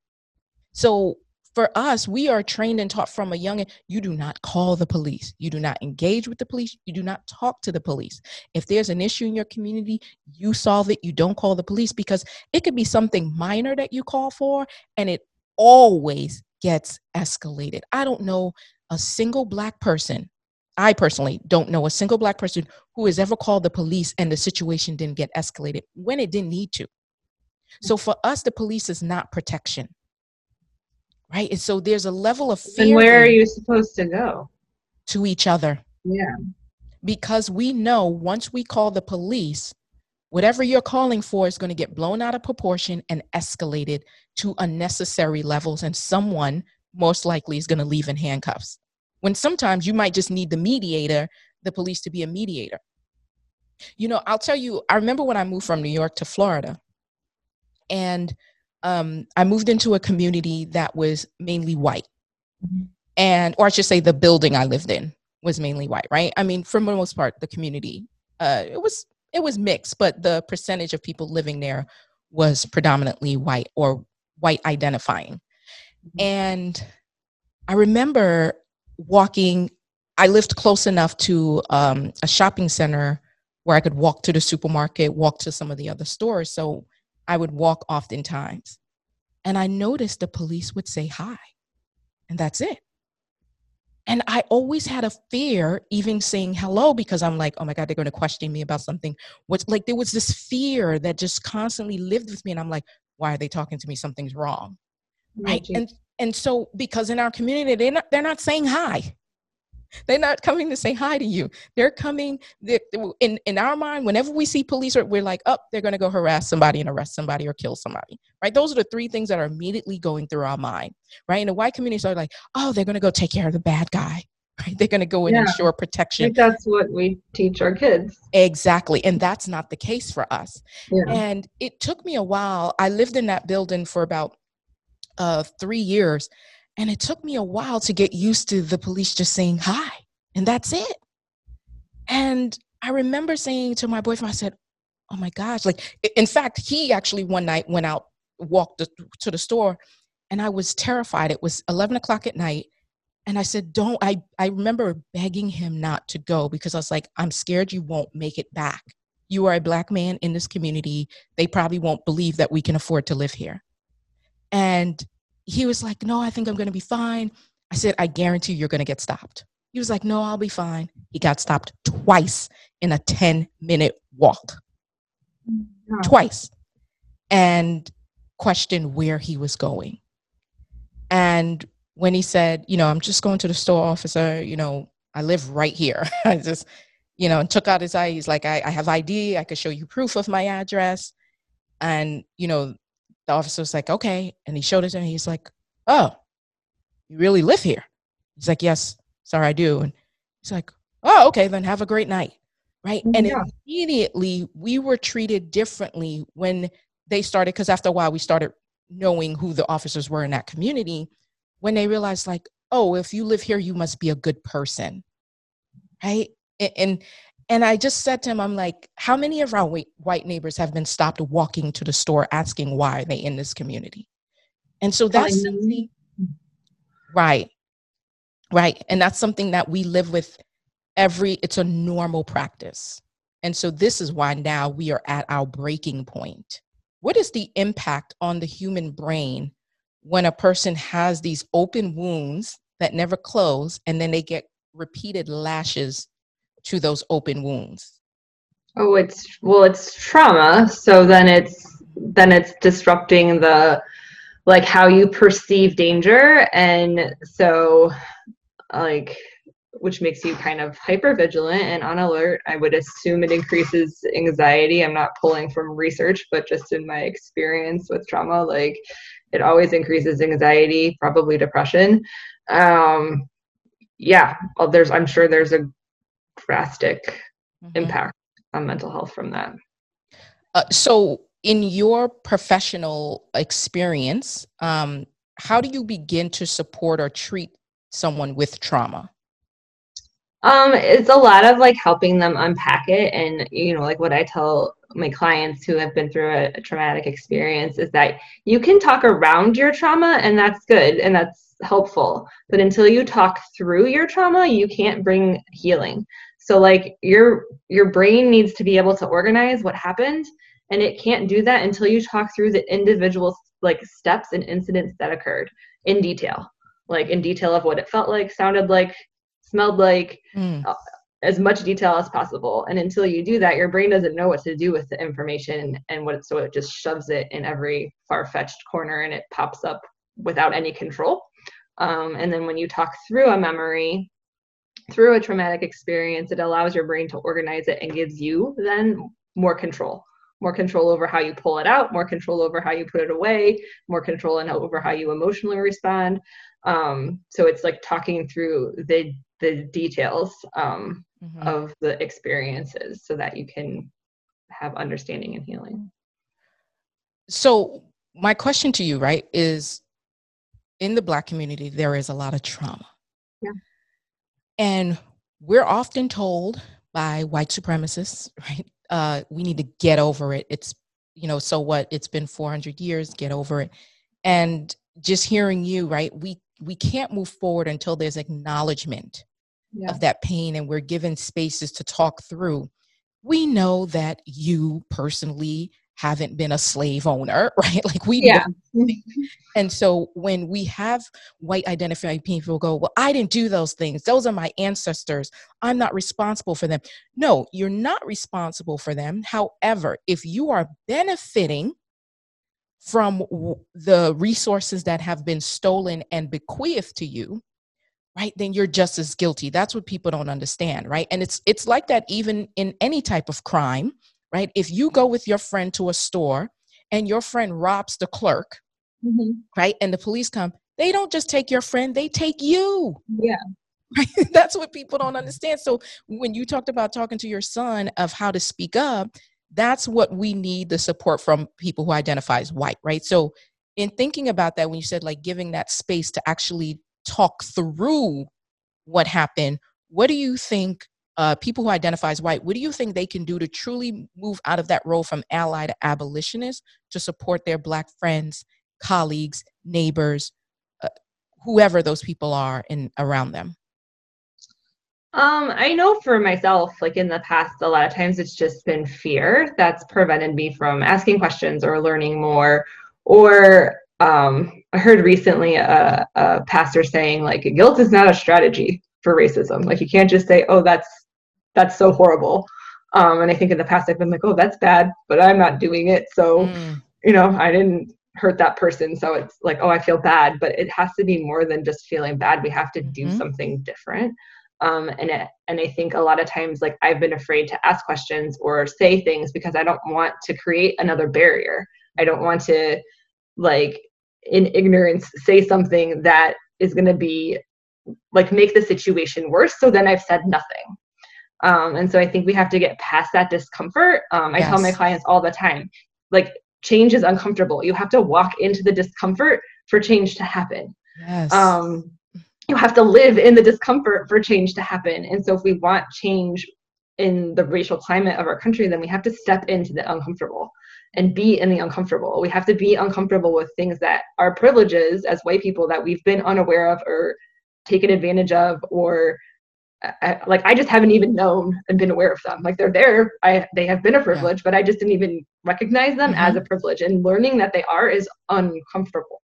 S1: So for us, we are trained and taught from a young age. you do not call the police. You do not engage with the police. You do not talk to the police. If there's an issue in your community, you solve it. You don't call the police because it could be something minor that you call for and it always gets escalated. I don't know a single black person. I personally don't know a single black person who has ever called the police and the situation didn't get escalated when it didn't need to. So for us, the police is not protection right? And so there's a level of fear.
S2: And where are you supposed to go?
S1: To each other.
S2: Yeah.
S1: Because we know once we call the police, whatever you're calling for is going to get blown out of proportion and escalated to unnecessary levels. And someone most likely is going to leave in handcuffs. When sometimes you might just need the mediator, the police to be a mediator. You know, I'll tell you, I remember when I moved from New York to Florida, and um, I moved into a community that was mainly white. Mm-hmm. And, or I should say, the building I lived in was mainly white, right? I mean, for the most part, the community, uh, it was it was mixed, but the percentage of people living there was predominantly white or white identifying. Mm-hmm. And I remember walking, I lived close enough to um, a shopping center where I could walk to the supermarket, walk to some of the other stores. So I would walk oftentimes. And I noticed the police would say hi, and that's it. And I always had a fear even saying hello because I'm like, oh my God, they're going to question me about something. What's like, there was this fear that just constantly lived with me. And I'm like, why are they talking to me? Something's wrong. Right. And, and so because in our community, they're not, they're not saying hi. They're not coming to say hi to you. They're coming in in our mind. Whenever we see police, we're like, "Oh, they're going to go harass somebody and arrest somebody or kill somebody." Right? Those are the three things that are immediately going through our mind. Right? In the white community, are like, "Oh, they're going to go take care of the bad guy." Right? They're going to go and yeah. ensure protection.
S2: that's what we teach our kids.
S1: Exactly, and that's not the case for us. Yeah. And it took me a while. I lived in that building for about uh, three years and it took me a while to get used to the police just saying hi, and that's it. And I remember saying to my boyfriend, I said, Oh my gosh. Like, in fact, he actually one night went out, walked to the store, and I was terrified. It was 11 o'clock at night. And I said, Don't, I, I remember begging him not to go because I was like, I'm scared you won't make it back. You are a black man in this community. They probably won't believe that we can afford to live here. And he was like, No, I think I'm going to be fine. I said, I guarantee you're going to get stopped. He was like, No, I'll be fine. He got stopped twice in a 10 minute walk. Twice. And questioned where he was going. And when he said, You know, I'm just going to the store, officer, you know, I live right here. I just, you know, and took out his ID. He's like, I, I have ID. I could show you proof of my address. And, you know, the officer was like, okay. And he showed it to me. He's like, oh, you really live here? He's like, yes, sorry, I do. And he's like, oh, okay, then have a great night. Right. And immediately we were treated differently when they started, because after a while we started knowing who the officers were in that community when they realized like oh if you live here you must be a good person right and and i just said to him i'm like how many of our white neighbors have been stopped walking to the store asking why are they in this community? And so that's something right. Right. And that's something that we live with every it's a normal practice. And so this is why now we are at our breaking point. What is the impact on the human brain when a person has these open wounds that never close and then they get repeated lashes to those open wounds
S2: oh it's well it's trauma so then it's then it's disrupting the like how you perceive danger and so like which makes you kind of hyper vigilant and on alert. I would assume it increases anxiety. I'm not pulling from research, but just in my experience with trauma, like it always increases anxiety, probably depression. Um, yeah, well, there's I'm sure there's a drastic mm-hmm. impact on mental health from that.
S1: Uh, so, in your professional experience, um, how do you begin to support or treat someone with trauma?
S2: Um, it's a lot of like helping them unpack it. And, you know, like what I tell my clients who have been through a, a, traumatic experience is that you can talk around your trauma and that's good and that's helpful. But until you talk through your trauma, you can't bring healing. So like your your brain needs to be able to organize what happened and it can't do that until you talk through the individual like steps and incidents that occurred in detail. Like in detail of what it felt like, sounded like, smelled like, mm. as much detail as possible. And until you do that, your brain doesn't know what to do with the information and what so it just shoves it in every far-fetched corner and it pops up without any control. Um, and then when you talk through a memory, through a traumatic experience, it allows your brain to organize it and gives you then more control. More control over how you pull it out, more control over how you put it away, more control and over how you emotionally respond. Um, so it's like talking through the the details um, mm-hmm. of the experiences so that you can have understanding and healing.
S1: So, my question to you, right, is in the Black community, there is a lot of trauma. Yeah. And we're often told by white supremacists, right, uh, we need to get over it. It's, you know, so what? It's been 400 years, get over it. And just hearing you, right, we we can't move forward until there's acknowledgement yeah. of that pain and we're given spaces to talk through. We know that you personally haven't been a slave owner, right? Like we yeah. Mm-hmm. and so when we have white identifying people go, Well, I didn't do those things. Those are my ancestors. I'm not responsible for them. No, you're not responsible for them. However, if you are benefiting from the resources that have been stolen and bequeathed to you, right then you're just as guilty. That's what people don't understand right? And it's it's like that even in any type of crime right? If you go with your friend to a store and your friend robs the clerk mm-hmm. right and the police come they don't just take your friend they take you.
S2: Yeah.
S1: Right? that's what people don't understand. So when you talked about talking to your son of how to speak up that's what we need the support from people who identify as white right? So in thinking about that when you said like giving that space to actually talk through what happened, what do you think uh, people who identify as white, what do you think they can do to truly move out of that role from ally to abolitionist to support their black friends, colleagues, neighbors, uh, whoever those people are in around them?
S2: Um, I know for myself, like in the past, a lot of times it's just been fear that's prevented me from asking questions or learning more, or um, I heard recently a, a pastor saying like guilt is not a strategy for racism. Like you can't just say, "Oh, that's that's so horrible." Um, and I think in the past I've been like, "Oh, that's bad," but I'm not doing it, so mm. you know, I didn't hurt that person, so it's like, "Oh, I feel bad." But it has to be more than just feeling bad. We have to do mm-hmm. something different. Um, and it, and I think a lot of times, like I've been afraid to ask questions or say things because I don't want to create another barrier. I don't want to like in ignorance say something that is going to be like make the situation worse so then i've said nothing um, and so i think we have to get past that discomfort um, i yes. tell my clients all the time like change is uncomfortable. You have to walk into the discomfort for change to happen.
S1: Yes.
S2: Um, you have to live in the discomfort for change to happen. And so if we want change in the racial climate of our country, then we have to step into the uncomfortable and be in the uncomfortable. We have to be uncomfortable with things that are privileges as white people that we've been unaware of or taken advantage of or I, like I just haven't even known and been aware of them. Like they're there, I they have been a privilege, yeah. but I just didn't even recognize them mm-hmm. as a privilege. And learning that they are is uncomfortable.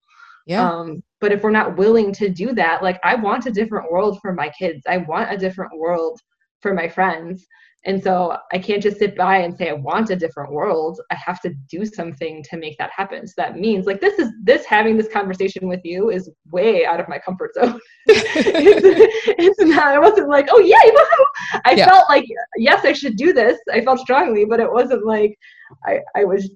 S1: Yeah.
S2: Um, but if we're not willing to do that, like I want a different world for my kids. I want a different world for my friends. And so I can't just sit by and say I want a different world. I have to do something to make that happen. So that means like this is this having this conversation with you is way out of my comfort zone. it's, it's, not. I wasn't like oh yeah, I yeah. felt like yes I should do this. I felt strongly, but it wasn't like I I was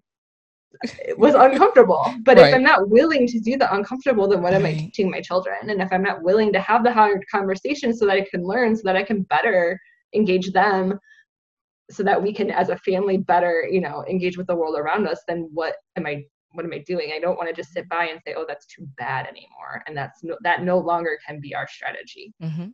S2: it was uncomfortable. But right. if I'm not willing to do the uncomfortable, then what am I teaching my children? And if I'm not willing to have the hard conversation so that I can learn, so that I can better engage them, so that we can as a family better you know engage with the world around us then what am i what am i doing? I don't want to just sit by and say oh that's too bad anymore and that's no, that no longer can be our strategy.
S1: Mm-hmm.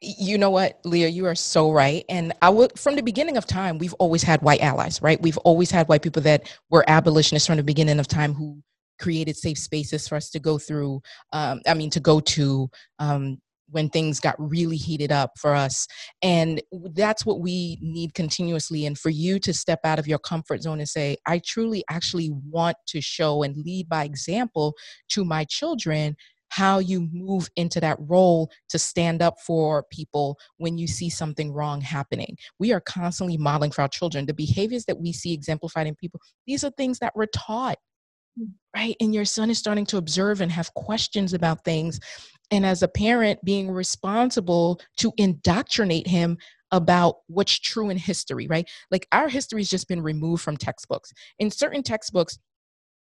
S1: you know what leah you are so right and i would from the beginning of time we've always had white allies right? We've always had white people that were abolitionists from the beginning of time who created safe spaces for us to go through um, i mean to go to um, when things got really heated up for us. And that's what we need continuously. And for you to step out of your comfort zone and say, I truly actually want to show and lead by example to my children how you move into that role to stand up for people when you see something wrong happening. We are constantly modeling for our children the behaviors that we see exemplified in people. These are things that we're taught hmm. right? And your son is starting to observe and have questions about things and as a parent being responsible to indoctrinate him about what's true in history right? Like our history has just been removed from textbooks. In certain textbooks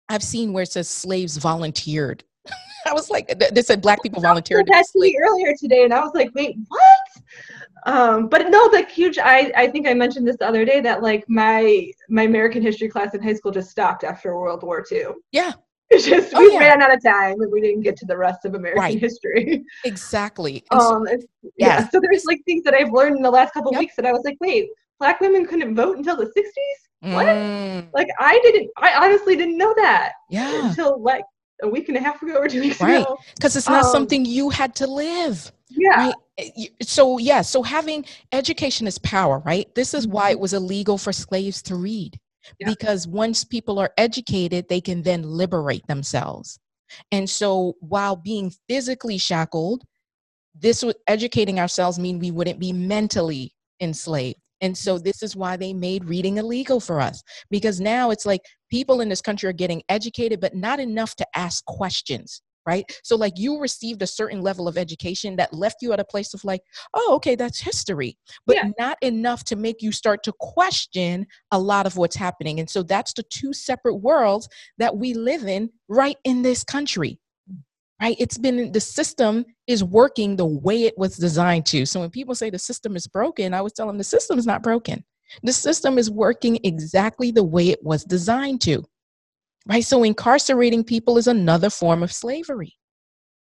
S1: i've seen where it says slaves volunteered. I was like they said black people volunteered.
S2: that to me earlier today and i was like wait what? Um, but no the huge I, I think i mentioned this the other day that like my my american history class in high school just stopped after world war ii
S1: yeah
S2: It's just oh, we yeah. ran out of time and we didn't get to the rest of American right. history.
S1: Exactly.
S2: um, so, yeah. So there's like things that I've learned in the last couple yep. weeks that I was like, wait, black women couldn't vote until the 60s? What? Mm. Like I didn't. I honestly didn't know that.
S1: Yeah.
S2: Until like a week and a half ago or two weeks
S1: right.
S2: ago.
S1: Because it's not um, something you had to live.
S2: Yeah. Right?
S1: Eh, so yeah. So having education is power, right? This is why it mm-hmm. was illegal for slaves to read yeah. because once people are educated, they can then liberate themselves. And so while being physically shackled, this educating ourselves mean we wouldn't be mentally enslaved. And so this is why they made reading illegal for us because now it's like people in this country are getting educated, but not enough to ask questions right? So, like, you received a certain level of education that left you at a place of, like, oh, okay, that's history, but yeah. not enough to make you start to question a lot of what's happening. And so, that's the two separate worlds that we live in right in this country. Right? It's been the system is working the way it was designed to. So when people say the system is broken, I was telling them the system is not broken. The system is working exactly the way it was designed to right? So incarcerating people is another form of slavery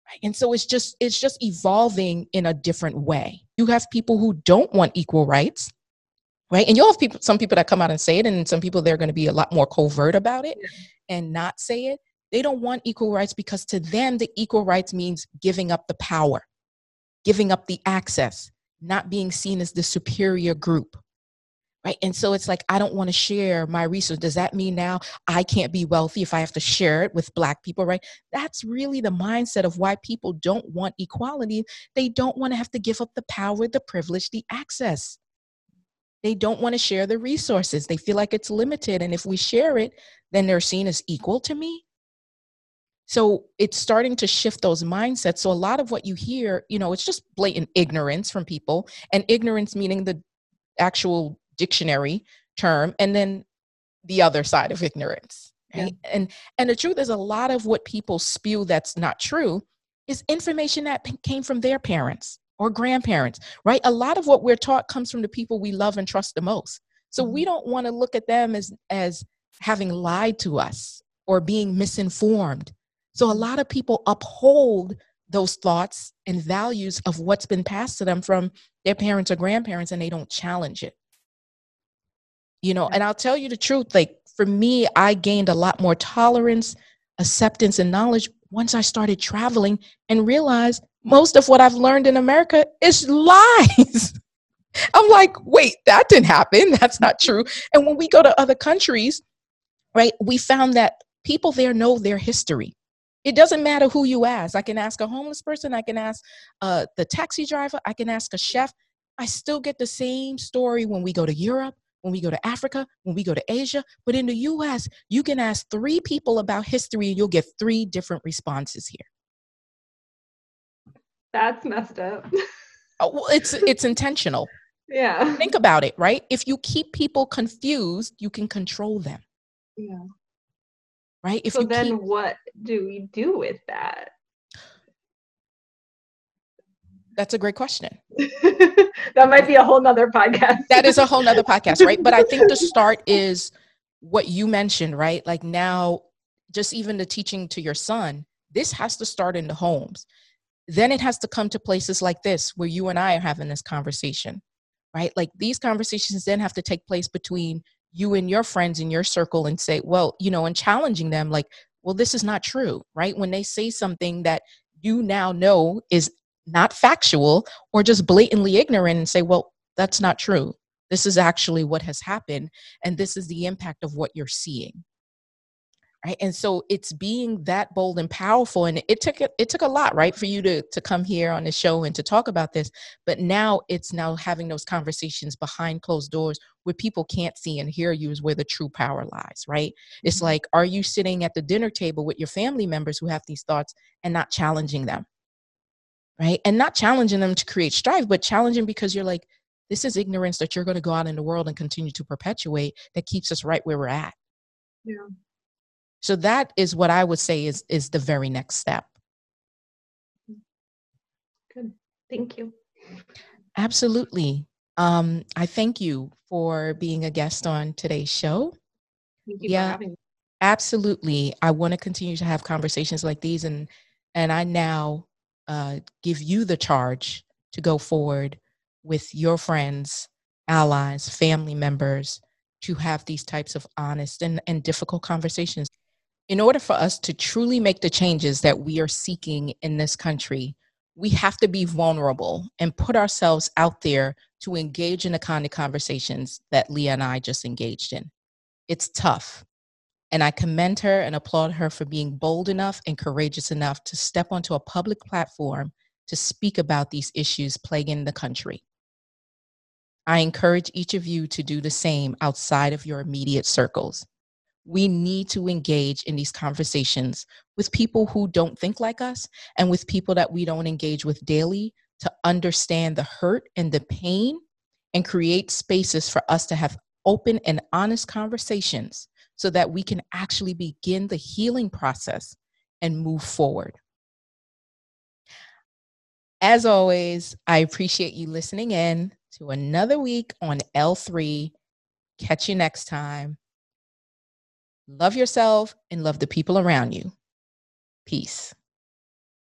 S1: right? and so it's just it's just evolving in a different way. You have people who don't want equal rights right? And you'll have people some people that come out and say it and some people they're going to be a lot more covert about it and not say it. They don't want equal rights because to them the equal rights means giving up the power giving up the access not being seen as the superior group right and so it's like i don't want to share my resource does that mean now i can't be wealthy if i have to share it with black people right? That's really the mindset of why people don't want equality. They don't want to have to give up the power the privilege the access. They don't want to share the resources. They feel like it's limited and if we share it then they're seen as equal to me. So it's starting to shift those mindsets. So a lot of what you hear you know it's just blatant ignorance from people and ignorance meaning the actual dictionary term and then the other side of ignorance right? yeah. and and the truth is a lot of what people spew that's not true is information that came from their parents or grandparents right a lot of what we're taught comes from the people we love and trust the most so mm-hmm. we don't want to look at them as as having lied to us or being misinformed. So a lot of people uphold those thoughts and values of what's been passed to them from their parents or grandparents and they don't challenge it. You know, and I'll tell you the truth like for me, I gained a lot more tolerance, acceptance, and knowledge once I started traveling and realized most of what I've learned in America is lies. I'm like, wait, that didn't happen. That's not true. And when we go to other countries, right, we found that people there know their history. It doesn't matter who you ask. I can ask a homeless person, I can ask uh, the taxi driver, I can ask a chef. I still get the same story when we go to Europe, when we go to Africa, when we go to Asia. But in the US, you can ask three people about history and you'll get three different responses here.
S2: That's messed up.
S1: oh, well, it's it's intentional.
S2: Yeah.
S1: Think about it, right? If you keep people confused, you can control them.
S2: Yeah.
S1: Right? If
S2: so
S1: you
S2: then
S1: keep,
S2: what do we do with that?
S1: That's a great question.
S2: that might be a whole nother podcast.
S1: that is a whole nother podcast, right? But I think the start is what you mentioned, right? Like now, just even the teaching to your son, this has to start in the homes. Then it has to come to places like this where you and I are having this conversation, right? Like these conversations then have to take place between you and your friends in your circle and say, well, you know, and challenging them like, well, this is not true, right? When they say something that you now know is not factual or just blatantly ignorant and say, well, that's not true. This is actually what has happened. And this is the impact of what you're seeing right and so it's being that bold and powerful and it took it took a lot right for you to to come here on the show and to talk about this but now it's now having those conversations behind closed doors where people can't see and hear you is where the true power lies right it's mm-hmm. like are you sitting at the dinner table with your family members who have these thoughts and not challenging them right and not challenging them to create strife but challenging because you're like this is ignorance that you're going to go out in the world and continue to perpetuate that keeps us right where we're at
S2: yeah
S1: so that is what I would say is is the very next step.
S2: Good. Thank you.
S1: Absolutely. Um, I thank you for being a guest on today's show.
S2: yeah,
S1: absolutely. I want to continue to have conversations like these, and and I now uh, give you the charge to go forward with your friends, allies, family members to have these types of honest and, and difficult conversations in order for us to truly make the changes that we are seeking in this country, we have to be vulnerable and put ourselves out there to engage in the kind of conversations that Leah and I just engaged in. It's tough. And I commend her and applaud her for being bold enough and courageous enough to step onto a public platform to speak about these issues plaguing the country. I encourage each of you to do the same outside of your immediate circles we need to engage in these conversations with people who don't think like us and with people that we don't engage with daily to understand the hurt and the pain and create spaces for us to have open and honest conversations so that we can actually begin the healing process and move forward. As always, I appreciate you listening in to another week on L3. Catch you next time. Love yourself and love the people around you. Peace.